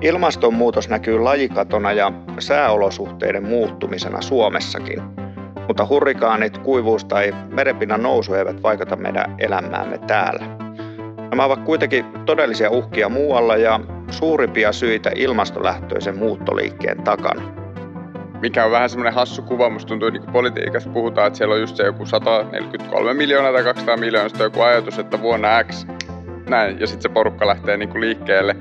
Ilmastonmuutos näkyy lajikatona ja sääolosuhteiden muuttumisena Suomessakin, mutta hurrikaanit, kuivuus tai merenpinnan nousu eivät vaikuta meidän elämäämme täällä. Nämä ovat kuitenkin todellisia uhkia muualla ja suurimpia syitä ilmastolähtöisen muuttoliikkeen takana. Mikä on vähän semmoinen hassu kuva, musta tuntuu, että niin politiikassa puhutaan, että siellä on just se joku 143 miljoonaa tai 200 miljoonaa, joku ajatus, että vuonna X näin, ja sitten se porukka lähtee niin kuin liikkeelle.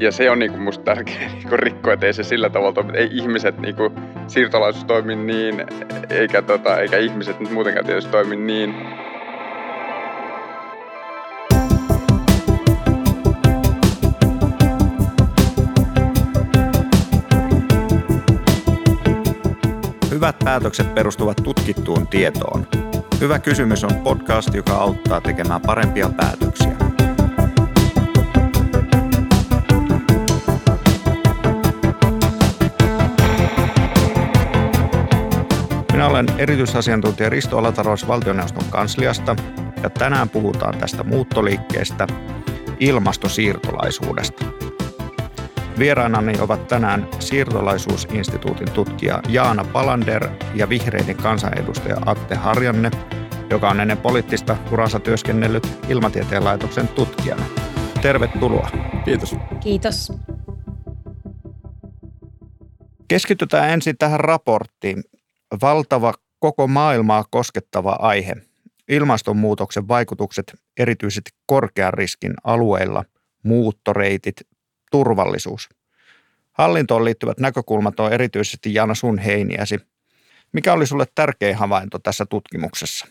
Ja se on niin kuin musta tärkeä niin kuin rikko, että ei se sillä tavalla toimi. Ei ihmiset, niin kuin, siirtolaisuus toimi niin, eikä, tota, eikä ihmiset nyt muutenkaan tietysti toimi niin. Hyvät päätökset perustuvat tutkittuun tietoon. Hyvä kysymys on podcast, joka auttaa tekemään parempia päätöksiä. Minä olen erityisasiantuntija Risto Alataros valtioneuvoston kansliasta ja tänään puhutaan tästä muuttoliikkeestä, ilmastosiirtolaisuudesta. Vieraanani ovat tänään siirtolaisuusinstituutin tutkija Jaana Palander ja vihreiden kansanedustaja Atte Harjanne, joka on ennen poliittista uransa työskennellyt Ilmatieteen laitoksen tutkijana. Tervetuloa. Kiitos. Kiitos. Keskitytään ensin tähän raporttiin valtava koko maailmaa koskettava aihe. Ilmastonmuutoksen vaikutukset erityisesti korkean riskin alueilla, muuttoreitit, turvallisuus. Hallintoon liittyvät näkökulmat on erityisesti Jana sun heiniäsi. Mikä oli sulle tärkein havainto tässä tutkimuksessa?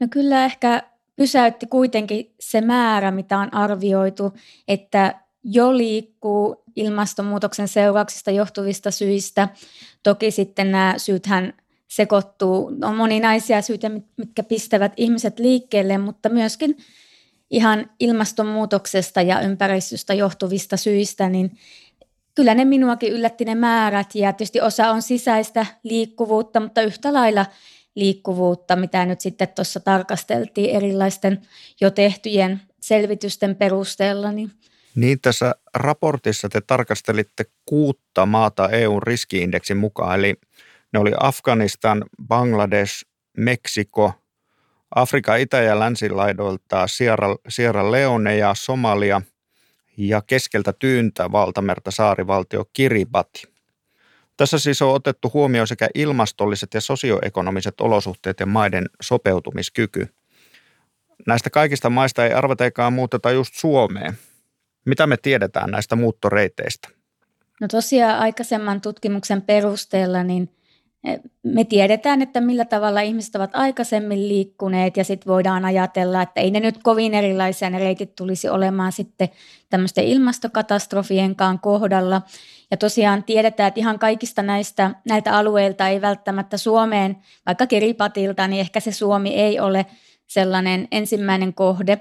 No kyllä ehkä pysäytti kuitenkin se määrä, mitä on arvioitu, että jo liikkuu ilmastonmuutoksen seurauksista johtuvista syistä. Toki sitten nämä syythän sekoittuu, on moninaisia syitä, mitkä pistävät ihmiset liikkeelle, mutta myöskin ihan ilmastonmuutoksesta ja ympäristöstä johtuvista syistä, niin kyllä ne minuakin yllätti ne määrät ja tietysti osa on sisäistä liikkuvuutta, mutta yhtä lailla liikkuvuutta, mitä nyt sitten tuossa tarkasteltiin erilaisten jo tehtyjen selvitysten perusteella, niin niin tässä raportissa te tarkastelitte kuutta maata EUn riskiindeksin mukaan, eli ne oli Afganistan, Bangladesh, Meksiko, Afrikan itä- ja länsilaidoilta Sierra, Sierra Leone ja Somalia ja keskeltä tyyntä valtamerta saarivaltio Kiribati. Tässä siis on otettu huomioon sekä ilmastolliset ja sosioekonomiset olosuhteet ja maiden sopeutumiskyky. Näistä kaikista maista ei arvateikaan muuteta just Suomeen – mitä me tiedetään näistä muuttoreiteistä? No tosiaan aikaisemman tutkimuksen perusteella niin eh, me tiedetään, että millä tavalla ihmiset ovat aikaisemmin liikkuneet ja sitten voidaan ajatella, että ei ne nyt kovin erilaisia ne reitit tulisi olemaan sitten tämmöisten ilmastokatastrofienkaan kohdalla. Ja tosiaan tiedetään, että ihan kaikista näistä näiltä alueilta ei välttämättä Suomeen, vaikka Kiripatilta, niin ehkä se Suomi ei ole sellainen ensimmäinen kohde.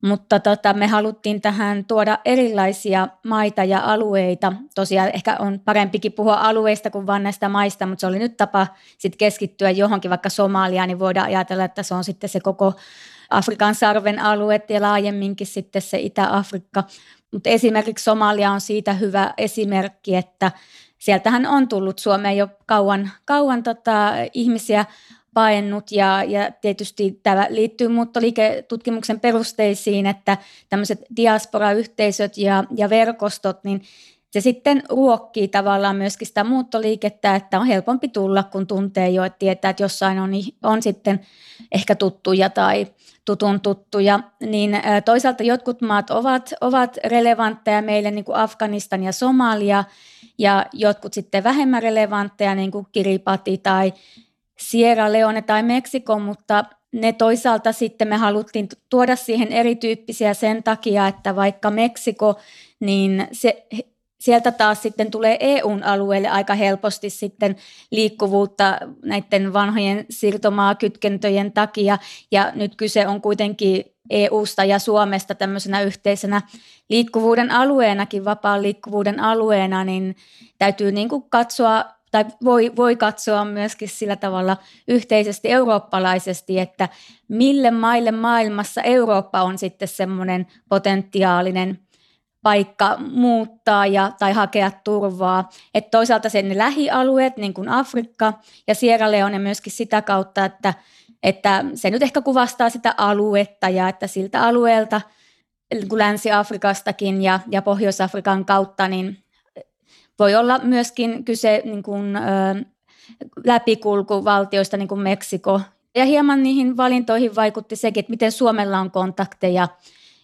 Mutta tota, me haluttiin tähän tuoda erilaisia maita ja alueita. Tosiaan ehkä on parempikin puhua alueista kuin vain näistä maista, mutta se oli nyt tapa sit keskittyä johonkin, vaikka Somaliaan, niin voidaan ajatella, että se on sitten se koko Afrikan sarven alue ja laajemminkin sitten se Itä-Afrikka. Mutta esimerkiksi Somalia on siitä hyvä esimerkki, että sieltähän on tullut Suomeen jo kauan, kauan tota, ihmisiä paennut ja, ja tietysti tämä liittyy muuttoliiketutkimuksen perusteisiin, että tämmöiset diasporayhteisöt ja, ja verkostot, niin se sitten ruokkii tavallaan myöskin sitä muuttoliikettä, että on helpompi tulla, kun tuntee jo, että tietää, että jossain on, on sitten ehkä tuttuja tai tutun tuttuja, niin toisaalta jotkut maat ovat, ovat relevantteja meille, niin kuin Afganistan ja Somalia, ja jotkut sitten vähemmän relevantteja, niin kuin Kiribati tai Sierra Leone tai Meksiko, mutta ne toisaalta sitten me haluttiin tuoda siihen erityyppisiä sen takia, että vaikka Meksiko, niin se, sieltä taas sitten tulee EUn alueelle aika helposti sitten liikkuvuutta näiden vanhojen siirtomaakytkentöjen takia. Ja nyt kyse on kuitenkin EUsta ja Suomesta tämmöisenä yhteisenä liikkuvuuden alueenakin, vapaan liikkuvuuden alueena, niin täytyy niin kuin katsoa tai voi, voi katsoa myöskin sillä tavalla yhteisesti eurooppalaisesti, että mille maille maailmassa Eurooppa on sitten semmoinen potentiaalinen paikka muuttaa ja, tai hakea turvaa. Et toisaalta sen lähialueet, niin kuin Afrikka ja Sierra Leone myöskin sitä kautta, että, että se nyt ehkä kuvastaa sitä aluetta ja että siltä alueelta niin kuin Länsi-Afrikastakin ja, ja Pohjois-Afrikan kautta, niin voi olla myöskin kyse niin kuin, ö, läpikulkuvaltioista, niin kuin Meksiko. Ja hieman niihin valintoihin vaikutti sekin, että miten Suomella on kontakteja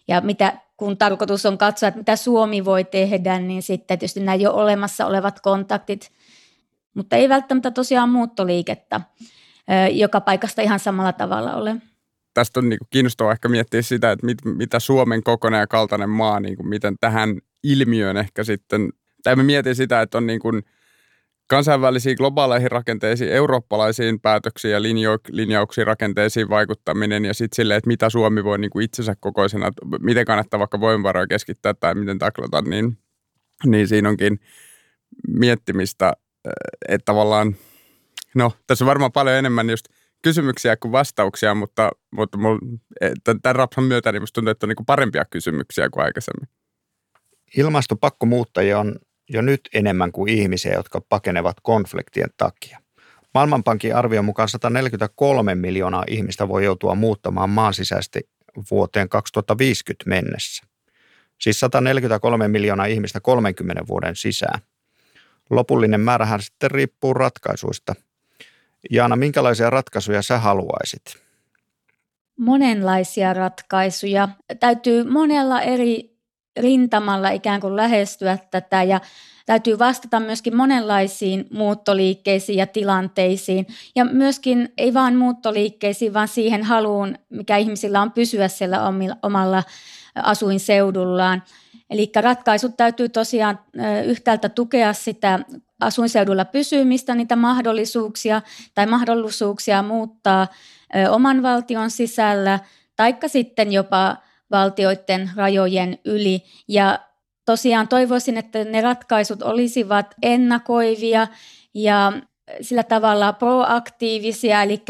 ja mitä, kun tarkoitus on katsoa, että mitä Suomi voi tehdä, niin sitten tietysti nämä jo olemassa olevat kontaktit, mutta ei välttämättä tosiaan muuttoliikettä joka paikasta ihan samalla tavalla ole. Tästä on niin kuin kiinnostavaa ehkä miettiä sitä, että mit, mitä Suomen kokoinen ja kaltainen maa, niin kuin miten tähän ilmiöön ehkä sitten, tai me mietin sitä, että on niin kuin – kansainvälisiin globaaleihin rakenteisiin, eurooppalaisiin päätöksiin ja linjo- linjauksiin rakenteisiin vaikuttaminen ja sitten silleen, että mitä Suomi voi niin kuin itsensä kokoisena, miten kannattaa vaikka voimavaroja keskittää tai miten taklata, niin, niin siinä onkin miettimistä, että tavallaan, no tässä on varmaan paljon enemmän just kysymyksiä kuin vastauksia, mutta, mutta mul, tämän rapsan myötä niin tuntuu, että on niin parempia kysymyksiä kuin aikaisemmin. Ilmastopakkomuuttajia on jo nyt enemmän kuin ihmisiä, jotka pakenevat konfliktien takia. Maailmanpankin arvion mukaan 143 miljoonaa ihmistä voi joutua muuttamaan maan sisäisesti vuoteen 2050 mennessä. Siis 143 miljoonaa ihmistä 30 vuoden sisään. Lopullinen määrähän sitten riippuu ratkaisuista. Jaana, minkälaisia ratkaisuja sä haluaisit? Monenlaisia ratkaisuja. Täytyy monella eri rintamalla ikään kuin lähestyä tätä ja täytyy vastata myöskin monenlaisiin muuttoliikkeisiin ja tilanteisiin ja myöskin ei vain muuttoliikkeisiin, vaan siihen haluun, mikä ihmisillä on pysyä siellä omalla asuinseudullaan. Eli ratkaisut täytyy tosiaan yhtäältä tukea sitä asuinseudulla pysymistä, niitä mahdollisuuksia tai mahdollisuuksia muuttaa oman valtion sisällä, taikka sitten jopa valtioiden rajojen yli. Ja tosiaan toivoisin, että ne ratkaisut olisivat ennakoivia ja sillä tavalla proaktiivisia, eli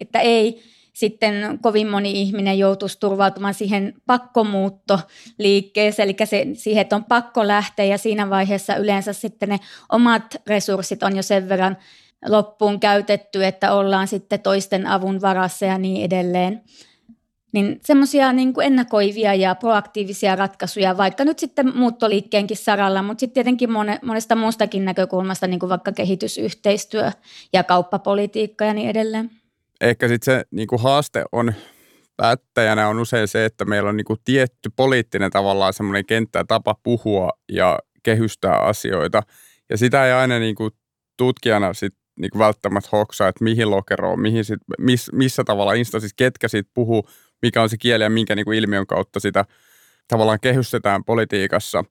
että ei sitten kovin moni ihminen joutuisi turvautumaan siihen pakkomuuttoliikkeeseen, eli se, siihen, että on pakko lähteä ja siinä vaiheessa yleensä sitten ne omat resurssit on jo sen verran loppuun käytetty, että ollaan sitten toisten avun varassa ja niin edelleen. Niin semmoisia niin ennakoivia ja proaktiivisia ratkaisuja, vaikka nyt sitten muuttoliikkeenkin saralla, mutta sitten tietenkin monesta muustakin näkökulmasta, niin kuin vaikka kehitysyhteistyö ja kauppapolitiikka ja niin edelleen. Ehkä sitten se niin kuin haaste on päättäjänä on usein se, että meillä on niin kuin tietty poliittinen tavallaan semmoinen kenttä ja tapa puhua ja kehystää asioita. Ja sitä ei aina niin kuin tutkijana sit niin välttämättä hoksaa, että mihin lokeroon, mihin sit, miss, missä tavalla instanssissa, ketkä siitä puhuu, mikä on se kieli ja minkä niin kuin ilmiön kautta sitä tavallaan kehystetään politiikassa.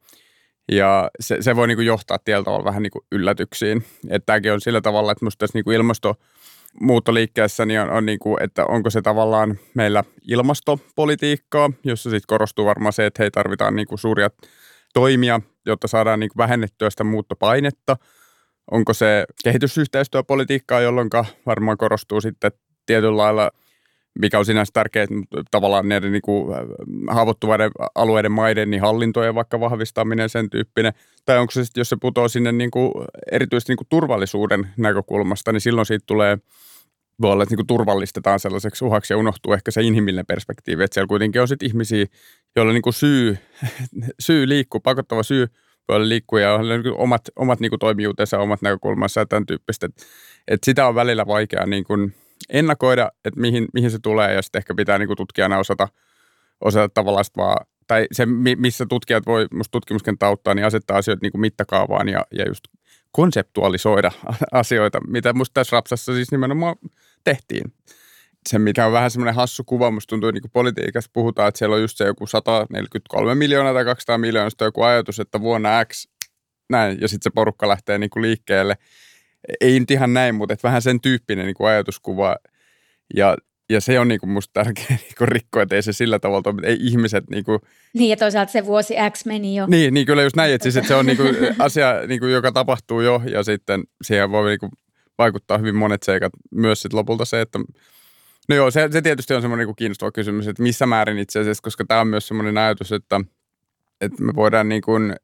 Ja se, se voi niin kuin johtaa tietyllä tavalla vähän niin kuin yllätyksiin. Että tämäkin on sillä tavalla, että minusta tässä niin kuin ilmastomuuttoliikkeessä niin on, on niin kuin, että onko se tavallaan meillä ilmastopolitiikkaa, jossa sitten korostuu varmaan se, että hei tarvitaan niin kuin suuria toimia, jotta saadaan niin kuin vähennettyä sitä muuttopainetta. Onko se kehitysyhteistyöpolitiikkaa, jolloin varmaan korostuu sitten tietyllä lailla – mikä on sinänsä tärkeää, tavallaan näiden niin haavoittuvaiden alueiden maiden niin hallintojen vaikka vahvistaminen, sen tyyppinen. Tai onko se sitten, jos se putoaa sinne niin kuin, erityisesti niin kuin turvallisuuden näkökulmasta, niin silloin siitä tulee voi olla, että niin turvallistetaan sellaiseksi uhaksi ja unohtuu ehkä se inhimillinen perspektiivi, että siellä kuitenkin on sitten ihmisiä, joilla niin syy, syy liikkuu, pakottava syy voi olla liikkua ja on niin omat, omat niin toimijuutensa, omat näkökulmansa ja tämän tyyppistä. Että, että sitä on välillä vaikea niin kuin ennakoida, että mihin, mihin se tulee ja sitten ehkä pitää niin kuin tutkijana osata, osata tavallaan vaan, tai se missä tutkijat voi musta tutkimuskenttä auttaa, niin asettaa asioita niin kuin mittakaavaan ja, ja just konseptualisoida asioita, mitä musta tässä rapsassa siis nimenomaan tehtiin. Se, mikä on vähän semmoinen hassu kuva, musta tuntuu niin kuin politiikassa puhutaan, että siellä on just se joku 143 miljoonaa tai 200 miljoonaa, joku ajatus, että vuonna X näin, ja sitten se porukka lähtee niin kuin liikkeelle – ei nyt ihan näin, mutta että vähän sen tyyppinen niin kuin ajatuskuva. Ja, ja se on niin kuin musta tärkeä niin kuin rikko, että ei se sillä tavalla että ei ihmiset niin kuin... Niin ja toisaalta se vuosi X meni jo. Niin, niin kyllä just näin, että, siis, että se on niin kuin asia, niin kuin, joka tapahtuu jo ja sitten siihen voi niin kuin vaikuttaa hyvin monet seikat. Myös sitten lopulta se, että No joo, se, se tietysti on semmoinen niin kiinnostava kysymys, että missä määrin itse asiassa, koska tämä on myös semmoinen ajatus, että että me voidaan niin kuin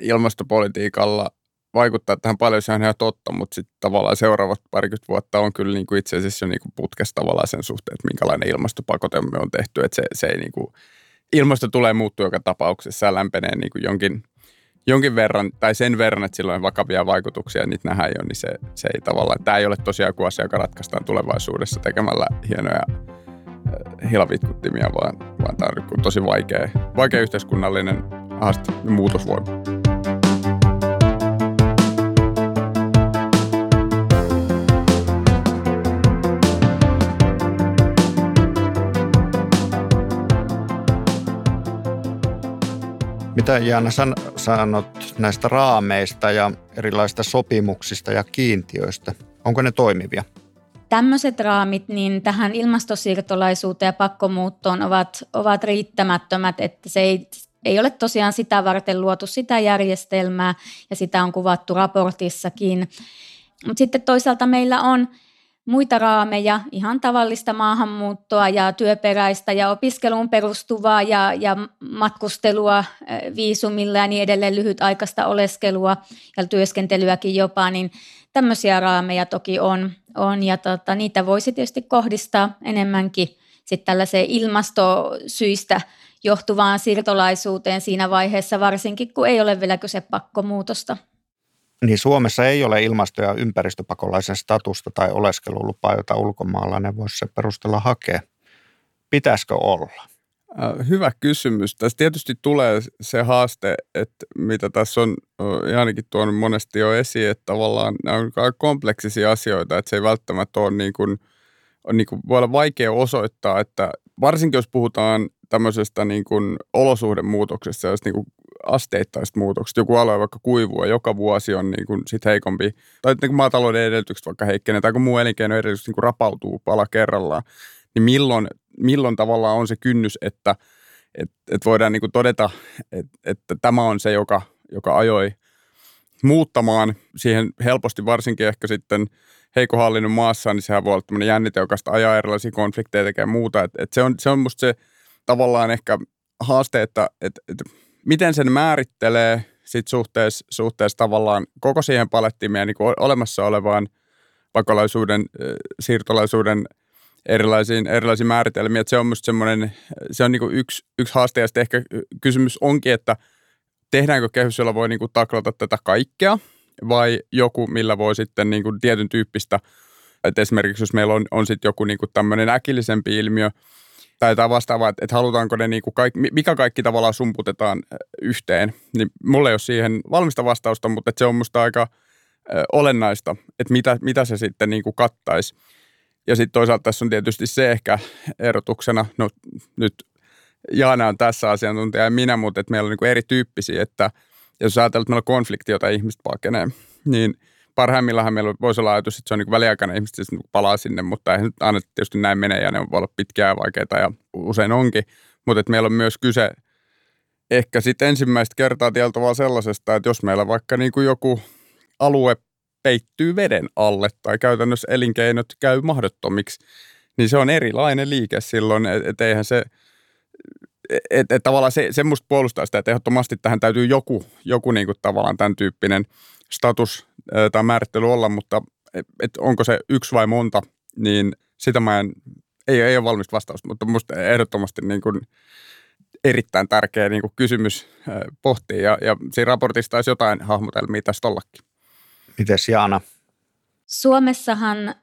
ilmastopolitiikalla vaikuttaa tähän paljon, se on ihan totta, mutta sitten tavallaan seuraavat parikymmentä vuotta on kyllä niin kuin itse asiassa jo niin kuin putkessa tavallaan sen suhteen, että minkälainen ilmastopakote me on tehty, että se, se ei niin kuin, ilmasto tulee muuttua joka tapauksessa ja lämpenee niin kuin jonkin, jonkin verran, tai sen verran, että sillä on vakavia vaikutuksia, niitä nähdään jo, niin se, se ei tavallaan, tämä ei ole tosiaan joku asia, joka ratkaistaan tulevaisuudessa tekemällä hienoja äh, hilavitkuttimia, vaan, vaan tämä on tosi vaikea, vaikea yhteiskunnallinen haaste ja muutosvoima. Mitä Jaana san, sanot näistä raameista ja erilaisista sopimuksista ja kiintiöistä? Onko ne toimivia? Tämmöiset raamit niin tähän ilmastosiirtolaisuuteen ja pakkomuuttoon ovat, ovat riittämättömät, että se ei, ei ole tosiaan sitä varten luotu sitä järjestelmää ja sitä on kuvattu raportissakin. Mutta sitten toisaalta meillä on muita raameja, ihan tavallista maahanmuuttoa ja työperäistä ja opiskeluun perustuvaa ja, ja matkustelua viisumilla ja niin edelleen lyhytaikaista oleskelua ja työskentelyäkin jopa, niin tämmöisiä raameja toki on, on. Ja tota, niitä voisi tietysti kohdistaa enemmänkin sitten tällaiseen ilmastosyistä johtuvaan siirtolaisuuteen siinä vaiheessa, varsinkin kun ei ole vielä kyse pakkomuutosta niin Suomessa ei ole ilmasto- ja ympäristöpakolaisen statusta tai oleskelulupaa, jota ulkomaalainen voisi se perustella hakea. Pitäisikö olla? Hyvä kysymys. Tässä tietysti tulee se haaste, että mitä tässä on ainakin tuonut monesti jo esiin, että tavallaan nämä on kompleksisia asioita, että se ei välttämättä ole niin kuin, on niin kuin, voi olla vaikea osoittaa, että varsinkin jos puhutaan tämmöisestä niin kuin olosuhdemuutoksesta ja niin kuin asteittaista muutoksista. Joku alue vaikka kuivua, joka vuosi on niin kuin sit heikompi, tai niin kuin maatalouden edellytykset vaikka heikkenee, tai kun muu elinkeino edellytykset niin kuin rapautuu pala kerrallaan, niin milloin, milloin tavallaan on se kynnys, että et, et voidaan niin kuin todeta, että, että tämä on se, joka, joka ajoi muuttamaan siihen helposti varsinkin ehkä sitten heikko hallinnon maassa, niin sehän voi olla tämmöinen jännite, joka ajaa erilaisia konflikteja tekee muuta. Et, et se, on, se on musta se tavallaan ehkä haaste, että et, et miten sen määrittelee sit suhteessa, suhteessa tavallaan koko siihen palettiin meidän niin olemassa olevaan pakolaisuuden, siirtolaisuuden erilaisiin, erilaisiin määritelmiin. Että se on minusta semmoinen, se on niin yksi, yksi haaste ja sitten ehkä kysymys onkin, että tehdäänkö kehys, jolla voi niin kuin taklata tätä kaikkea vai joku, millä voi sitten niin kuin tietyn tyyppistä, että esimerkiksi jos meillä on, on sitten joku niin kuin tämmöinen äkillisempi ilmiö, tai jotain vastaavaa, että, halutaanko ne niin kuin kaikki, mikä kaikki tavallaan sumputetaan yhteen, niin mulla ei ole siihen valmista vastausta, mutta se on musta aika olennaista, että mitä, mitä se sitten niin kuin kattaisi. Ja sitten toisaalta tässä on tietysti se ehkä erotuksena, no nyt Jaana on tässä asiantuntija ja minä, mutta että meillä on niin kuin erityyppisiä, että jos ajatellaan, että meillä on konflikti, jota ihmiset pakenee, niin – parhaimmillaan meillä voisi olla ajatus, että se on niin väliaikainen ihmiset siis niin palaa sinne, mutta ei nyt aina tietysti näin mene ja ne voi olla pitkää vaikeita ja usein onkin. Mutta meillä on myös kyse ehkä sitten ensimmäistä kertaa tieltävää sellaisesta, että jos meillä vaikka niin kuin joku alue peittyy veden alle tai käytännössä elinkeinot käy mahdottomiksi, niin se on erilainen liike silloin, että et eihän se, että et tavallaan se, se musta puolustaa sitä, että ehdottomasti tähän täytyy joku, joku niin kuin tavallaan tämän tyyppinen status tai määrittely olla, mutta et onko se yksi vai monta, niin sitä mä en, ei, ei ole valmista vastausta, mutta minusta ehdottomasti niin kuin erittäin tärkeä niin kuin kysymys pohtia ja, ja siinä raportissa olisi jotain hahmotelmia tästä ollakin. Mites Jaana? Suomessahan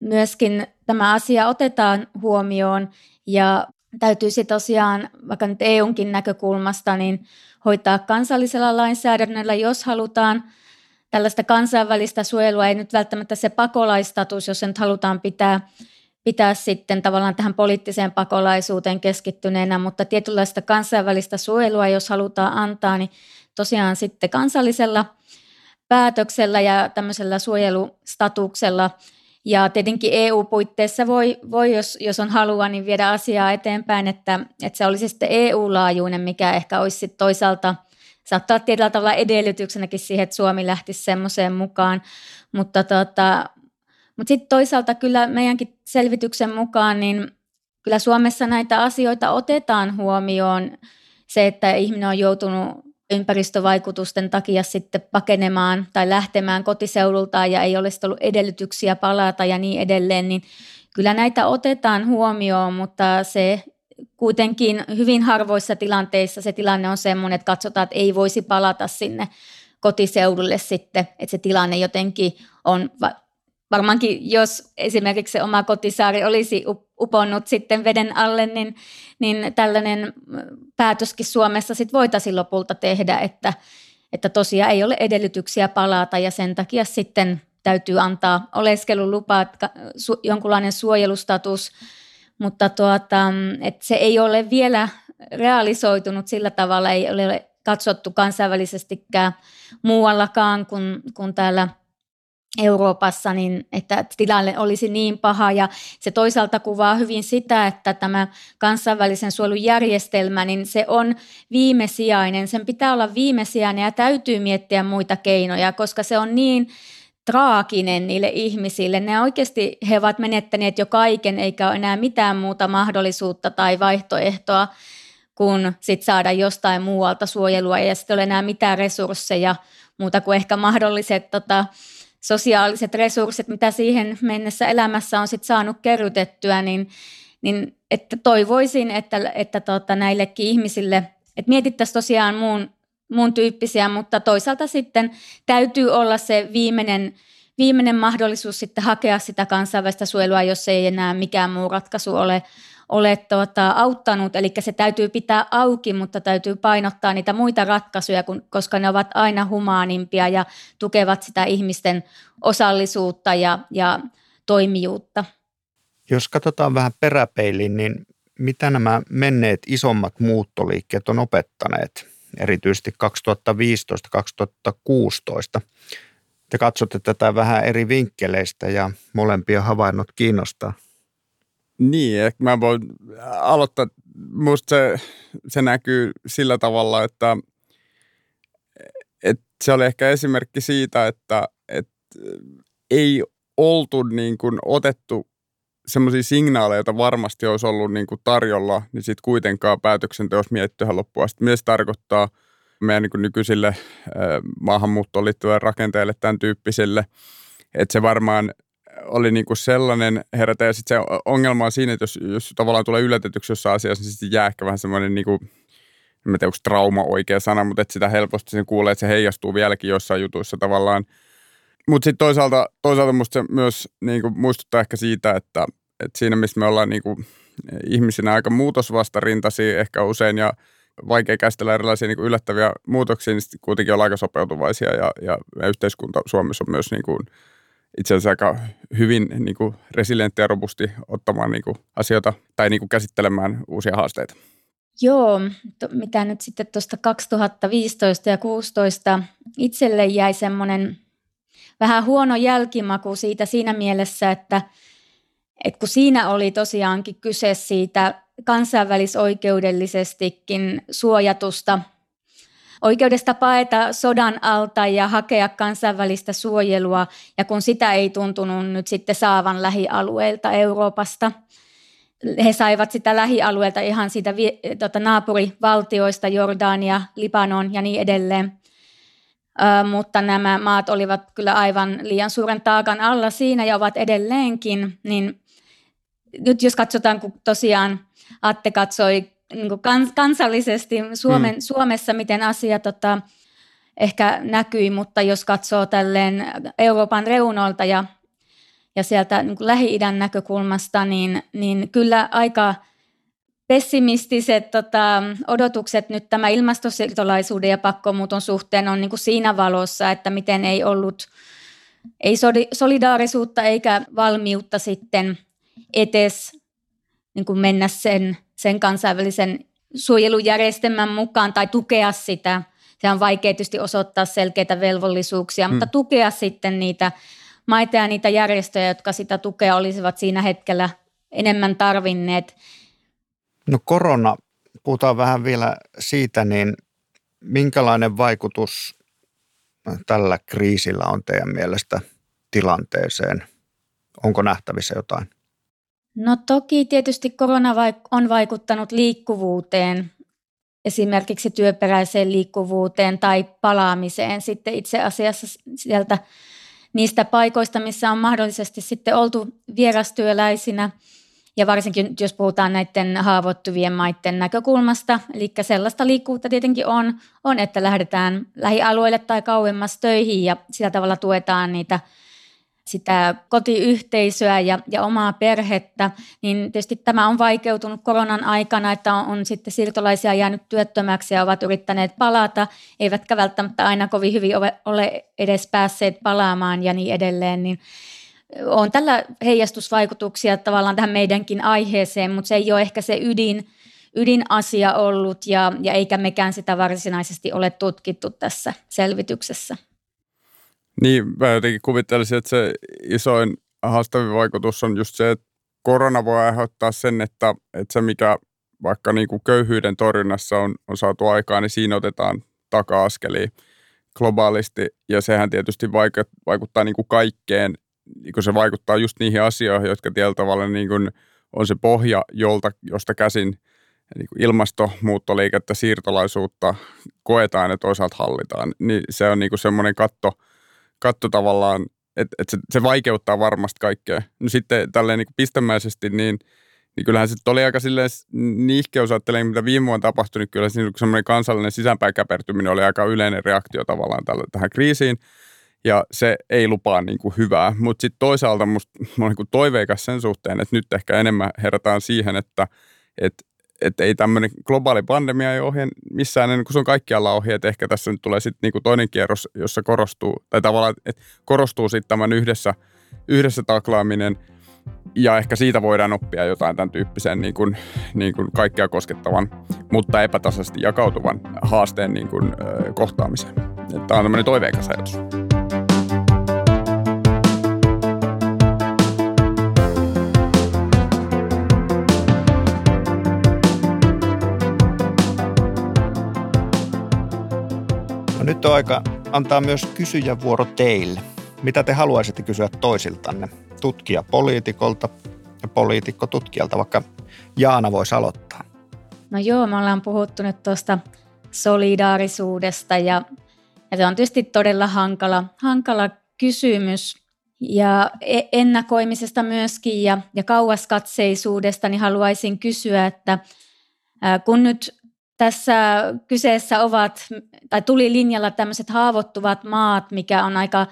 myöskin tämä asia otetaan huomioon ja täytyisi tosiaan, vaikka nyt EUnkin näkökulmasta, niin hoitaa kansallisella lainsäädännöllä, jos halutaan tällaista kansainvälistä suojelua, ei nyt välttämättä se pakolaistatus, jos se nyt halutaan pitää, pitää sitten tavallaan tähän poliittiseen pakolaisuuteen keskittyneenä, mutta tietynlaista kansainvälistä suojelua, jos halutaan antaa, niin tosiaan sitten kansallisella päätöksellä ja tämmöisellä suojelustatuksella – ja tietenkin EU-puitteissa voi, voi jos, jos on halua, niin viedä asiaa eteenpäin, että, että se olisi sitten EU-laajuinen, mikä ehkä olisi sitten toisaalta, saattaa tietyllä tavalla edellytyksenäkin siihen, että Suomi lähtisi semmoiseen mukaan. Mutta, tota, mutta sitten toisaalta kyllä meidänkin selvityksen mukaan, niin kyllä Suomessa näitä asioita otetaan huomioon se, että ihminen on joutunut ympäristövaikutusten takia sitten pakenemaan tai lähtemään kotiseudultaan ja ei ole ollut edellytyksiä palata ja niin edelleen, niin kyllä näitä otetaan huomioon, mutta se kuitenkin hyvin harvoissa tilanteissa se tilanne on sellainen, että katsotaan, että ei voisi palata sinne kotiseudulle sitten, että se tilanne jotenkin on varmaankin jos esimerkiksi se oma kotisaari olisi uponnut sitten veden alle, niin, niin tällainen päätöskin Suomessa sitten voitaisiin lopulta tehdä, että, että tosiaan ei ole edellytyksiä palata ja sen takia sitten täytyy antaa oleskelulupa, jonkunlainen suojelustatus, mutta tuota, että se ei ole vielä realisoitunut sillä tavalla, ei ole katsottu kansainvälisestikään muuallakaan kuin, kuin täällä – Euroopassa, niin että tilanne olisi niin paha. Ja se toisaalta kuvaa hyvin sitä, että tämä kansainvälisen suojelun järjestelmä, niin se on viimesijainen, sen pitää olla viimesijainen ja täytyy miettiä muita keinoja, koska se on niin traaginen niille ihmisille. Ne oikeasti he ovat menettäneet jo kaiken eikä ole enää mitään muuta mahdollisuutta tai vaihtoehtoa kuin sit saada jostain muualta suojelua ja sitten ole enää mitään resursseja muuta kuin ehkä mahdolliset tota, sosiaaliset resurssit, mitä siihen mennessä elämässä on sit saanut kerrytettyä, niin, niin että toivoisin, että, että tota, näillekin ihmisille, että mietittäisiin tosiaan muun, muun tyyppisiä, mutta toisaalta sitten täytyy olla se viimeinen, viimeinen mahdollisuus sitten hakea sitä kansainvälistä suojelua, jos ei enää mikään muu ratkaisu ole, ole tuota, auttanut. Eli se täytyy pitää auki, mutta täytyy painottaa niitä muita ratkaisuja, koska ne ovat aina humaanimpia ja tukevat sitä ihmisten osallisuutta ja, ja toimijuutta. Jos katsotaan vähän peräpeiliin, niin mitä nämä menneet isommat muuttoliikkeet on opettaneet, erityisesti 2015-2016? Te katsotte tätä vähän eri vinkkeleistä ja molempia havainnot kiinnostaa. Niin, ehkä mä voin aloittaa. Musta se, se näkyy sillä tavalla, että, että se oli ehkä esimerkki siitä, että, että ei oltu niin kuin otettu semmoisia signaaleja, joita varmasti olisi ollut niin kuin tarjolla, niin sitten kuitenkaan päätöksenteossa miettiä loppuun asti. Se tarkoittaa meidän niin kuin nykyisille maahanmuuttoon liittyville rakenteille, tämän tyyppisille, että se varmaan oli niin kuin sellainen herätä. Ja sitten se ongelma on siinä, että jos, jos tavallaan tulee yllätetyksi jossain asiassa, niin sitten jää ehkä vähän semmoinen niin kuin, en tiedä, onko trauma oikea sana, mutta että sitä helposti sen kuulee, että se heijastuu vieläkin jossain jutuissa tavallaan. Mutta sitten toisaalta, toisaalta musta se myös niin kuin muistuttaa ehkä siitä, että, että siinä missä me ollaan niin kuin ihmisinä aika muutosvastarintaisia ehkä usein ja vaikea käsitellä erilaisia niin kuin yllättäviä muutoksia, niin kuitenkin ollaan aika sopeutuvaisia ja, ja yhteiskunta Suomessa on myös niin kuin – itse asiassa aika hyvin niin kuin resilientti ja robusti ottamaan niin kuin asioita tai niin kuin käsittelemään uusia haasteita. Joo, to, mitä nyt sitten tuosta 2015 ja 2016 itselle jäi semmoinen vähän huono jälkimaku siitä siinä mielessä, että, että kun siinä oli tosiaankin kyse siitä kansainvälisoikeudellisestikin suojatusta – oikeudesta paeta sodan alta ja hakea kansainvälistä suojelua, ja kun sitä ei tuntunut nyt sitten saavan lähialueilta Euroopasta, he saivat sitä lähialueelta ihan siitä tota, naapurivaltioista, Jordania, Libanon ja niin edelleen. Ö, mutta nämä maat olivat kyllä aivan liian suuren taakan alla siinä ja ovat edelleenkin, niin nyt jos katsotaan, kun tosiaan Atte katsoi niin kans, kansallisesti Suomen, mm. Suomessa, miten asia tota, ehkä näkyi, mutta jos katsoo tälleen Euroopan reunolta ja, ja sieltä niin Lähi-idän näkökulmasta, niin, niin kyllä aika pessimistiset tota, odotukset nyt tämä ilmastosiirtolaisuuden ja pakkomuuton suhteen on niin kuin siinä valossa, että miten ei ollut ei solidaarisuutta eikä valmiutta sitten etes niin kuin mennä sen sen kansainvälisen suojelujärjestelmän mukaan tai tukea sitä. Se on vaikea tietysti osoittaa selkeitä velvollisuuksia, mm. mutta tukea sitten niitä maita ja niitä järjestöjä, jotka sitä tukea olisivat siinä hetkellä enemmän tarvinneet. No korona, puhutaan vähän vielä siitä, niin minkälainen vaikutus tällä kriisillä on teidän mielestä tilanteeseen? Onko nähtävissä jotain? No toki tietysti korona on vaikuttanut liikkuvuuteen esimerkiksi työperäiseen liikkuvuuteen tai palaamiseen sitten itse asiassa sieltä niistä paikoista, missä on mahdollisesti sitten oltu vierastyöläisinä ja varsinkin jos puhutaan näiden haavoittuvien maiden näkökulmasta, eli sellaista liikkuvuutta tietenkin on, on, että lähdetään lähialueille tai kauemmas töihin ja sillä tavalla tuetaan niitä sitä kotiyhteisöä ja, ja omaa perhettä, niin tietysti tämä on vaikeutunut koronan aikana, että on, on sitten siirtolaisia jäänyt työttömäksi ja ovat yrittäneet palata, eivätkä välttämättä aina kovin hyvin ole, ole edes päässeet palaamaan ja niin edelleen, niin on tällä heijastusvaikutuksia tavallaan tähän meidänkin aiheeseen, mutta se ei ole ehkä se ydin, ydinasia ollut ja, ja eikä mekään sitä varsinaisesti ole tutkittu tässä selvityksessä. Niin, mä jotenkin kuvittelisin, että se isoin haastavin vaikutus on just se, että korona voi aiheuttaa sen, että, että se mikä vaikka niin kuin köyhyyden torjunnassa on, on saatu aikaan, niin siinä otetaan taka-askelia globaalisti. Ja sehän tietysti vaikuttaa niin kuin kaikkeen, niin kuin se vaikuttaa just niihin asioihin, jotka tietyllä tavalla niin kuin on se pohja, jolta, josta käsin niin kuin ilmastonmuuttoliikettä, siirtolaisuutta koetaan ja toisaalta hallitaan. Niin se on niin kuin semmoinen katto – katto tavallaan, että et se, se vaikeuttaa varmasti kaikkea. No sitten tälleen niin pistemäisesti, niin, niin kyllähän se oli aika silleen niihkeä, jos ajattelee, mitä viime vuonna tapahtui, niin kyllä se semmoinen kansallinen sisäänpäin käpertyminen oli aika yleinen reaktio tavallaan tälle, tähän kriisiin. Ja se ei lupaa niin kuin hyvää, mutta sitten toisaalta musta, mä olen niin toiveikas sen suhteen, että nyt ehkä enemmän herätään siihen, että, että että ei tämmöinen globaali pandemia ei ohje missään ennen kuin se on kaikkialla ohje, että ehkä tässä nyt tulee sitten niinku toinen kierros, jossa korostuu, tai tavallaan, että korostuu sitten tämän yhdessä, yhdessä taklaaminen, ja ehkä siitä voidaan oppia jotain tämän tyyppisen niin kuin, niin kuin kaikkea koskettavan, mutta epätasaisesti jakautuvan haasteen niin kuin, kohtaamiseen. Tämä on tämmöinen toiveikas ajatus. Nyt on aika antaa myös kysyjävuoro teille. Mitä te haluaisitte kysyä toisiltanne? Tutkija poliitikolta ja poliitikko tutkijalta, vaikka Jaana voisi aloittaa. No joo, me ollaan puhuttu nyt tuosta solidaarisuudesta ja, ja se on tietysti todella hankala, hankala kysymys ja e-, ennakoimisesta myöskin ja, ja kauaskatseisuudesta, niin haluaisin kysyä, että kun nyt tässä kyseessä ovat, tai tuli linjalla tämmöiset haavoittuvat maat, mikä on aika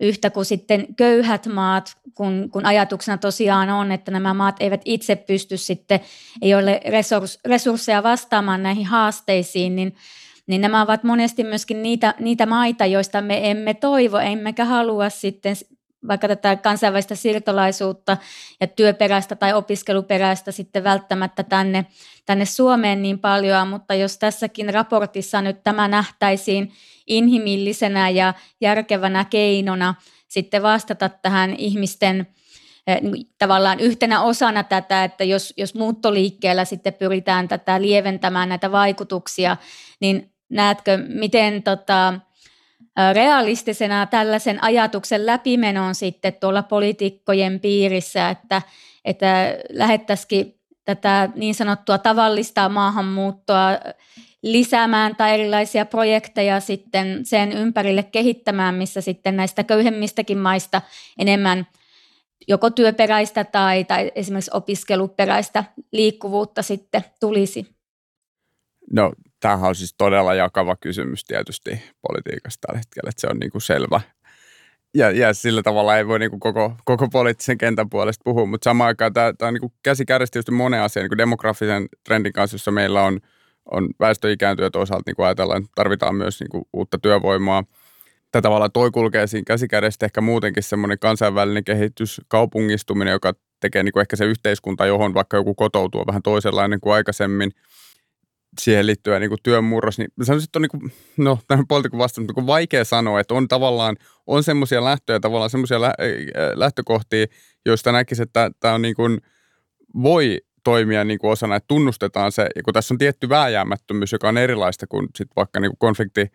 yhtä kuin sitten köyhät maat, kun, kun ajatuksena tosiaan on, että nämä maat eivät itse pysty sitten, ei ole resurs, resursseja vastaamaan näihin haasteisiin, niin, niin nämä ovat monesti myöskin niitä, niitä maita, joista me emme toivo, emmekä halua sitten vaikka tätä kansainvälistä siirtolaisuutta ja työperäistä tai opiskeluperäistä sitten välttämättä tänne, tänne Suomeen niin paljon, mutta jos tässäkin raportissa nyt tämä nähtäisiin inhimillisenä ja järkevänä keinona sitten vastata tähän ihmisten eh, niin tavallaan yhtenä osana tätä, että jos, jos muuttoliikkeellä sitten pyritään tätä lieventämään näitä vaikutuksia, niin näetkö, miten tota, realistisena tällaisen ajatuksen läpimenon sitten tuolla poliitikkojen piirissä, että, että lähettäisikin tätä niin sanottua tavallista maahanmuuttoa lisäämään tai erilaisia projekteja sitten sen ympärille kehittämään, missä sitten näistä köyhemmistäkin maista enemmän joko työperäistä tai, tai esimerkiksi opiskeluperäistä liikkuvuutta sitten tulisi. No tämähän on siis todella jakava kysymys tietysti politiikassa tällä hetkellä, että se on niin kuin selvä. Ja, ja sillä tavalla ei voi niin kuin koko, koko poliittisen kentän puolesta puhua, mutta samaan aikaan tämä, tämä on niin kuin käsi monen asian niin kuin demografisen trendin kanssa, jossa meillä on, on väestö ikääntyy ja toisaalta niin kuin ajatellaan, että tarvitaan myös niin kuin uutta työvoimaa. Tätä tavalla toi kulkee siinä käsikädessä ehkä muutenkin semmoinen kansainvälinen kehitys, kaupungistuminen, joka tekee niin kuin ehkä se yhteiskunta, johon vaikka joku kotoutuu vähän toisenlainen kuin aikaisemmin – siihen liittyen niin työn murros, niin sanoisin, että on niin kuin, no tähän poliitikon vastaan, mutta vaikea sanoa, että on tavallaan, on semmoisia lähtöjä, tavallaan semmoisia lä- lähtökohtia, joista näkisi, että tämä on niin kuin, voi toimia niin kuin osana, että tunnustetaan se, ja kun tässä on tietty vääjäämättömyys, joka on erilaista kuin sit vaikka niin kuin konflikti,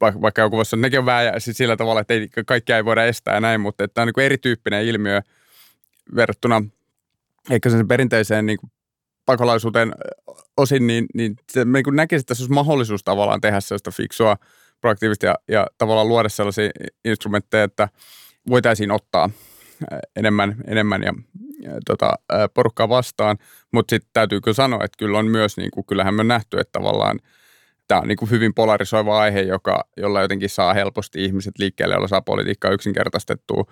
vaikka joku voisi sanoa, nekin on vääjää siis sillä tavalla, että ei, kaikkia ei voida estää ja näin, mutta että tämä on niin kuin erityyppinen ilmiö verrattuna ehkä sen perinteiseen niin kuin pakolaisuuteen osin, niin, niin se, niin kuin näkisin, että tässä olisi mahdollisuus tavallaan tehdä sellaista fiksua, proaktiivista ja, ja tavallaan luoda sellaisia instrumentteja, että voitaisiin ottaa enemmän, enemmän ja, ja tota, porukkaa vastaan, mutta sitten täytyy kyllä sanoa, että kyllä on myös, niin kuin, kyllähän me nähty, että tavallaan tämä on niin kuin hyvin polarisoiva aihe, joka, jolla jotenkin saa helposti ihmiset liikkeelle, jolla saa politiikkaa yksinkertaistettua,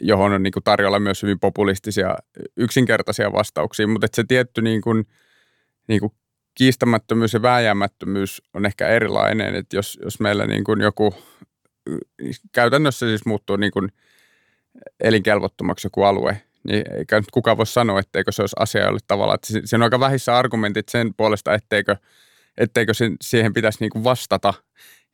johon on niin kuin tarjolla myös hyvin populistisia yksinkertaisia vastauksia, mutta se tietty niin kuin, niin kuin kiistämättömyys ja vääjäämättömyys on ehkä erilainen, että jos, jos meillä niin kuin joku käytännössä siis muuttuu niin kuin elinkelvottomaksi joku alue, niin eikä nyt kukaan voi sanoa, etteikö se olisi asia jolle tavalla. Että se on aika vähissä argumentit sen puolesta, etteikö, etteikö siihen pitäisi niin kuin vastata.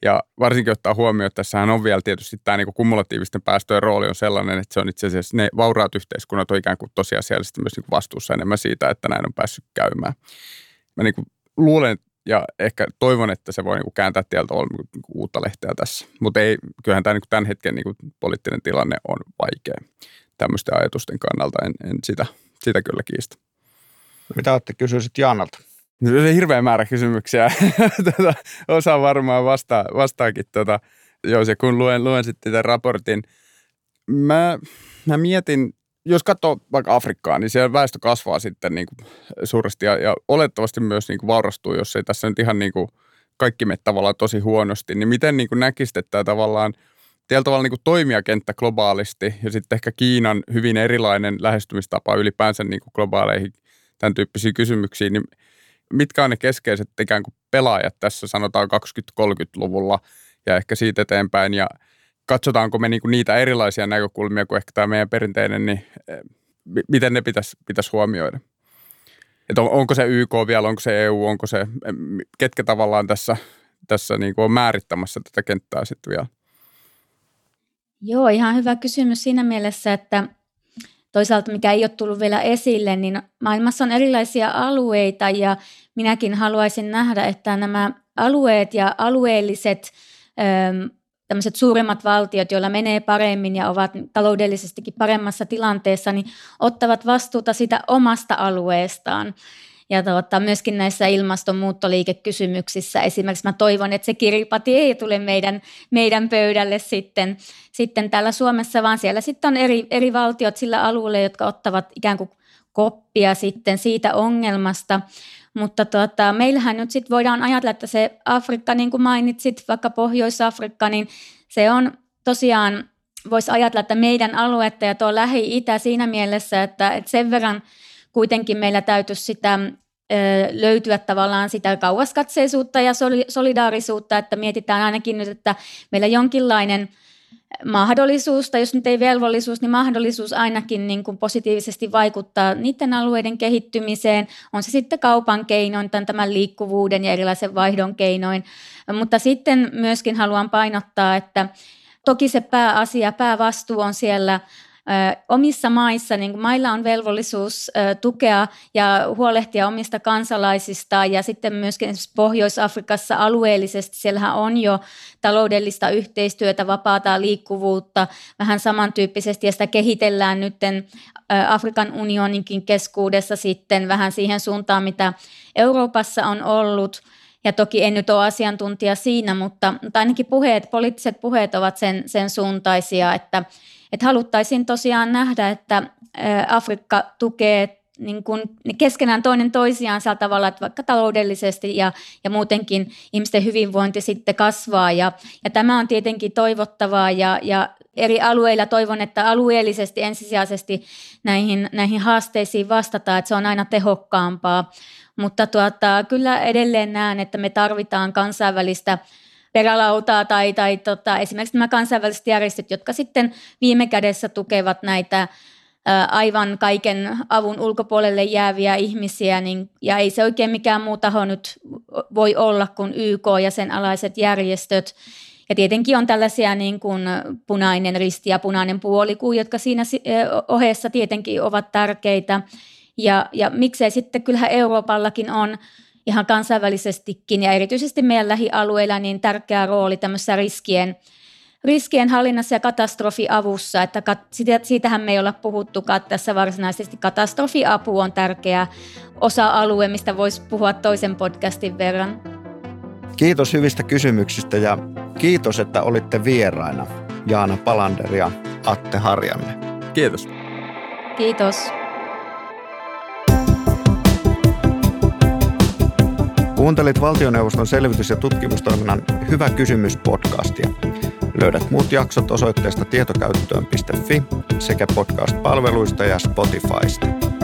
Ja varsinkin ottaa huomioon, että tässähän on vielä tietysti tämä niin kumulatiivisten päästöjen rooli on sellainen, että se on itse asiassa ne vauraat yhteiskunnat on ikään kuin tosiasiallisesti myös niin vastuussa enemmän siitä, että näin on päässyt käymään. Mä niin kuin luulen ja ehkä toivon, että se voi niin kuin kääntää tieltä niin uutta lehteä tässä. Mutta ei, kyllähän tämä niin kuin tämän hetken niin kuin poliittinen tilanne on vaikea tämmöisten ajatusten kannalta. En, en sitä, sitä kyllä kiistä. Mitä olette kysyisit Jaanalta? Hirveä määrä kysymyksiä. tota, osa varmaan vastaa, vastaakin. Tota, joo, se kun luen, luen sitten tämän raportin. Mä, mä mietin jos katsoo vaikka Afrikkaa, niin siellä väestö kasvaa sitten niin kuin suuresti ja, ja olettavasti myös niin kuin vaurastuu, jos ei tässä nyt ihan niin kuin kaikki mene tavallaan tosi huonosti. Niin miten niin kuin näkisit, että tavallaan teillä tavallaan niin kuin toimijakenttä globaalisti ja sitten ehkä Kiinan hyvin erilainen lähestymistapa ylipäänsä niin kuin globaaleihin tämän tyyppisiin kysymyksiin, niin mitkä on ne keskeiset ikään kuin pelaajat tässä sanotaan 20-30-luvulla ja ehkä siitä eteenpäin ja – katsotaanko me niinku niitä erilaisia näkökulmia kuin ehkä tämä meidän perinteinen, niin eh, miten ne pitäisi, pitäisi huomioida? Että on, onko se YK vielä, onko se EU, onko se, ketkä tavallaan tässä, tässä niin kuin on määrittämässä tätä kenttää sitten vielä? Joo, ihan hyvä kysymys siinä mielessä, että toisaalta mikä ei ole tullut vielä esille, niin maailmassa on erilaisia alueita ja minäkin haluaisin nähdä, että nämä alueet ja alueelliset tämmöiset suuremmat valtiot, joilla menee paremmin ja ovat taloudellisestikin paremmassa tilanteessa, niin ottavat vastuuta sitä omasta alueestaan. Ja tuota, myöskin näissä ilmastonmuuttoliikekysymyksissä esimerkiksi mä toivon, että se kiripati ei tule meidän, meidän pöydälle sitten, sitten täällä Suomessa, vaan siellä sitten on eri, eri valtiot sillä alueella, jotka ottavat ikään kuin koppia sitten siitä ongelmasta. Mutta tota, meillähän nyt sitten voidaan ajatella, että se Afrikka, niin kuin mainitsit, vaikka Pohjois-Afrikka, niin se on tosiaan, voisi ajatella, että meidän aluetta ja tuo Lähi-Itä siinä mielessä, että, että sen verran kuitenkin meillä täytyisi sitä löytyä tavallaan sitä kauaskatseisuutta ja solidaarisuutta, että mietitään ainakin nyt, että meillä jonkinlainen – mahdollisuus, tai jos nyt ei velvollisuus, niin mahdollisuus ainakin niin kuin positiivisesti vaikuttaa niiden alueiden kehittymiseen, on se sitten kaupan keinoin, tämän, tämän liikkuvuuden ja erilaisen vaihdon keinoin. Mutta sitten myöskin haluan painottaa, että toki se pääasia, päävastuu on siellä omissa maissa, niin mailla on velvollisuus tukea ja huolehtia omista kansalaisista ja sitten myöskin Pohjois-Afrikassa alueellisesti, siellähän on jo taloudellista yhteistyötä, vapaata liikkuvuutta vähän samantyyppisesti ja sitä kehitellään nyt Afrikan unioninkin keskuudessa sitten vähän siihen suuntaan, mitä Euroopassa on ollut. Ja toki en nyt ole asiantuntija siinä, mutta, mutta ainakin puheet, poliittiset puheet ovat sen, sen suuntaisia, että, että haluttaisiin tosiaan nähdä, että Afrikka tukee niin kuin keskenään toinen toisiaan sillä tavalla, että vaikka taloudellisesti ja, ja muutenkin ihmisten hyvinvointi sitten kasvaa. Ja, ja tämä on tietenkin toivottavaa ja, ja eri alueilla toivon, että alueellisesti ensisijaisesti näihin, näihin haasteisiin vastataan, että se on aina tehokkaampaa. Mutta tuota, kyllä edelleen näen, että me tarvitaan kansainvälistä perälautaa tai, tai tota, esimerkiksi nämä kansainväliset järjestöt, jotka sitten viime kädessä tukevat näitä aivan kaiken avun ulkopuolelle jääviä ihmisiä, niin, ja ei se oikein mikään muu taho nyt voi olla kuin YK ja sen alaiset järjestöt. Ja tietenkin on tällaisia niin kuin punainen risti ja punainen puolikuu, jotka siinä ohessa tietenkin ovat tärkeitä. Ja, ja miksei sitten, kyllähän Euroopallakin on ihan kansainvälisestikin ja erityisesti meidän lähialueilla niin tärkeä rooli tämmöisessä riskien, riskien hallinnassa ja katastrofiavussa, että siitähän me ei olla puhuttukaan tässä varsinaisesti. Katastrofiapu on tärkeä osa-alue, mistä voisi puhua toisen podcastin verran. Kiitos hyvistä kysymyksistä ja kiitos, että olitte vieraina Jaana Palander ja Atte Harjanne. Kiitos. Kiitos. Kuuntelit valtioneuvoston selvitys- ja tutkimustoiminnan Hyvä kysymys podcastia. Löydät muut jaksot osoitteesta tietokäyttöön.fi sekä podcast-palveluista ja Spotifysta.